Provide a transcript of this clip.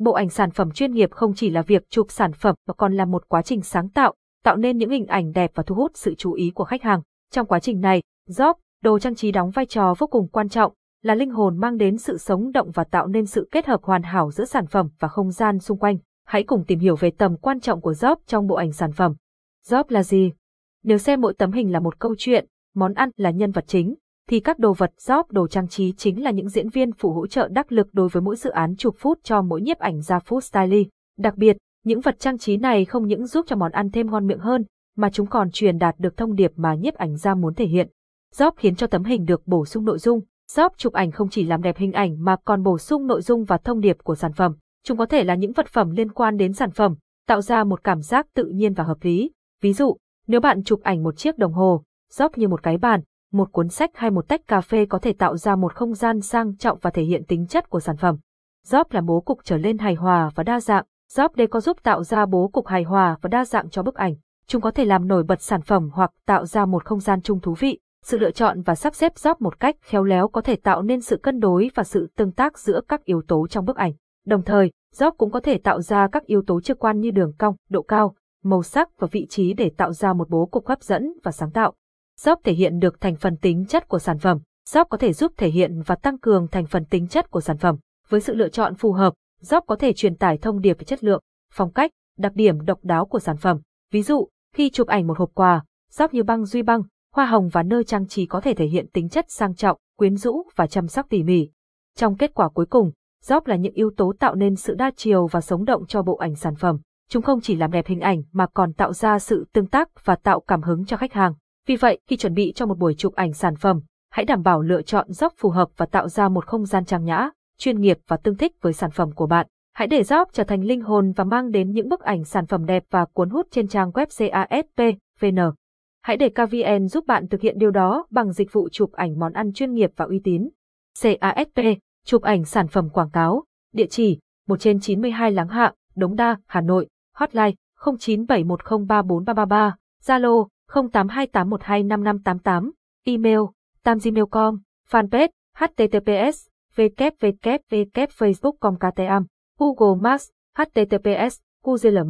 Bộ ảnh sản phẩm chuyên nghiệp không chỉ là việc chụp sản phẩm mà còn là một quá trình sáng tạo, tạo nên những hình ảnh đẹp và thu hút sự chú ý của khách hàng. Trong quá trình này, job, đồ trang trí đóng vai trò vô cùng quan trọng, là linh hồn mang đến sự sống động và tạo nên sự kết hợp hoàn hảo giữa sản phẩm và không gian xung quanh. Hãy cùng tìm hiểu về tầm quan trọng của job trong bộ ảnh sản phẩm. Job là gì? Nếu xem mỗi tấm hình là một câu chuyện, món ăn là nhân vật chính, thì các đồ vật job đồ trang trí chính là những diễn viên phụ hỗ trợ đắc lực đối với mỗi dự án chụp phút cho mỗi nhiếp ảnh gia food styling. Đặc biệt, những vật trang trí này không những giúp cho món ăn thêm ngon miệng hơn, mà chúng còn truyền đạt được thông điệp mà nhiếp ảnh gia muốn thể hiện. Job khiến cho tấm hình được bổ sung nội dung. Job chụp ảnh không chỉ làm đẹp hình ảnh mà còn bổ sung nội dung và thông điệp của sản phẩm. Chúng có thể là những vật phẩm liên quan đến sản phẩm, tạo ra một cảm giác tự nhiên và hợp lý. Ví dụ, nếu bạn chụp ảnh một chiếc đồng hồ, Job như một cái bàn, một cuốn sách hay một tách cà phê có thể tạo ra một không gian sang trọng và thể hiện tính chất của sản phẩm. Job là bố cục trở lên hài hòa và đa dạng. Job đây có giúp tạo ra bố cục hài hòa và đa dạng cho bức ảnh. Chúng có thể làm nổi bật sản phẩm hoặc tạo ra một không gian chung thú vị. Sự lựa chọn và sắp xếp job một cách khéo léo có thể tạo nên sự cân đối và sự tương tác giữa các yếu tố trong bức ảnh. Đồng thời, job cũng có thể tạo ra các yếu tố trực quan như đường cong, độ cao, màu sắc và vị trí để tạo ra một bố cục hấp dẫn và sáng tạo. Job thể hiện được thành phần tính chất của sản phẩm. Job có thể giúp thể hiện và tăng cường thành phần tính chất của sản phẩm. Với sự lựa chọn phù hợp, Job có thể truyền tải thông điệp về chất lượng, phong cách, đặc điểm độc đáo của sản phẩm. Ví dụ, khi chụp ảnh một hộp quà, Job như băng duy băng, hoa hồng và nơi trang trí có thể thể hiện tính chất sang trọng, quyến rũ và chăm sóc tỉ mỉ. Trong kết quả cuối cùng, Job là những yếu tố tạo nên sự đa chiều và sống động cho bộ ảnh sản phẩm. Chúng không chỉ làm đẹp hình ảnh mà còn tạo ra sự tương tác và tạo cảm hứng cho khách hàng. Vì vậy, khi chuẩn bị cho một buổi chụp ảnh sản phẩm, hãy đảm bảo lựa chọn góc phù hợp và tạo ra một không gian trang nhã, chuyên nghiệp và tương thích với sản phẩm của bạn. Hãy để góc trở thành linh hồn và mang đến những bức ảnh sản phẩm đẹp và cuốn hút trên trang web CASP.vn. Hãy để KVN giúp bạn thực hiện điều đó bằng dịch vụ chụp ảnh món ăn chuyên nghiệp và uy tín. CASP, chụp ảnh sản phẩm quảng cáo, địa chỉ 1 trên 92 Láng Hạ, Đống Đa, Hà Nội, hotline 0971034333, Zalo 0828125588, email tamgmail.com, fanpage https www.facebook.com ktm, Google Maps https google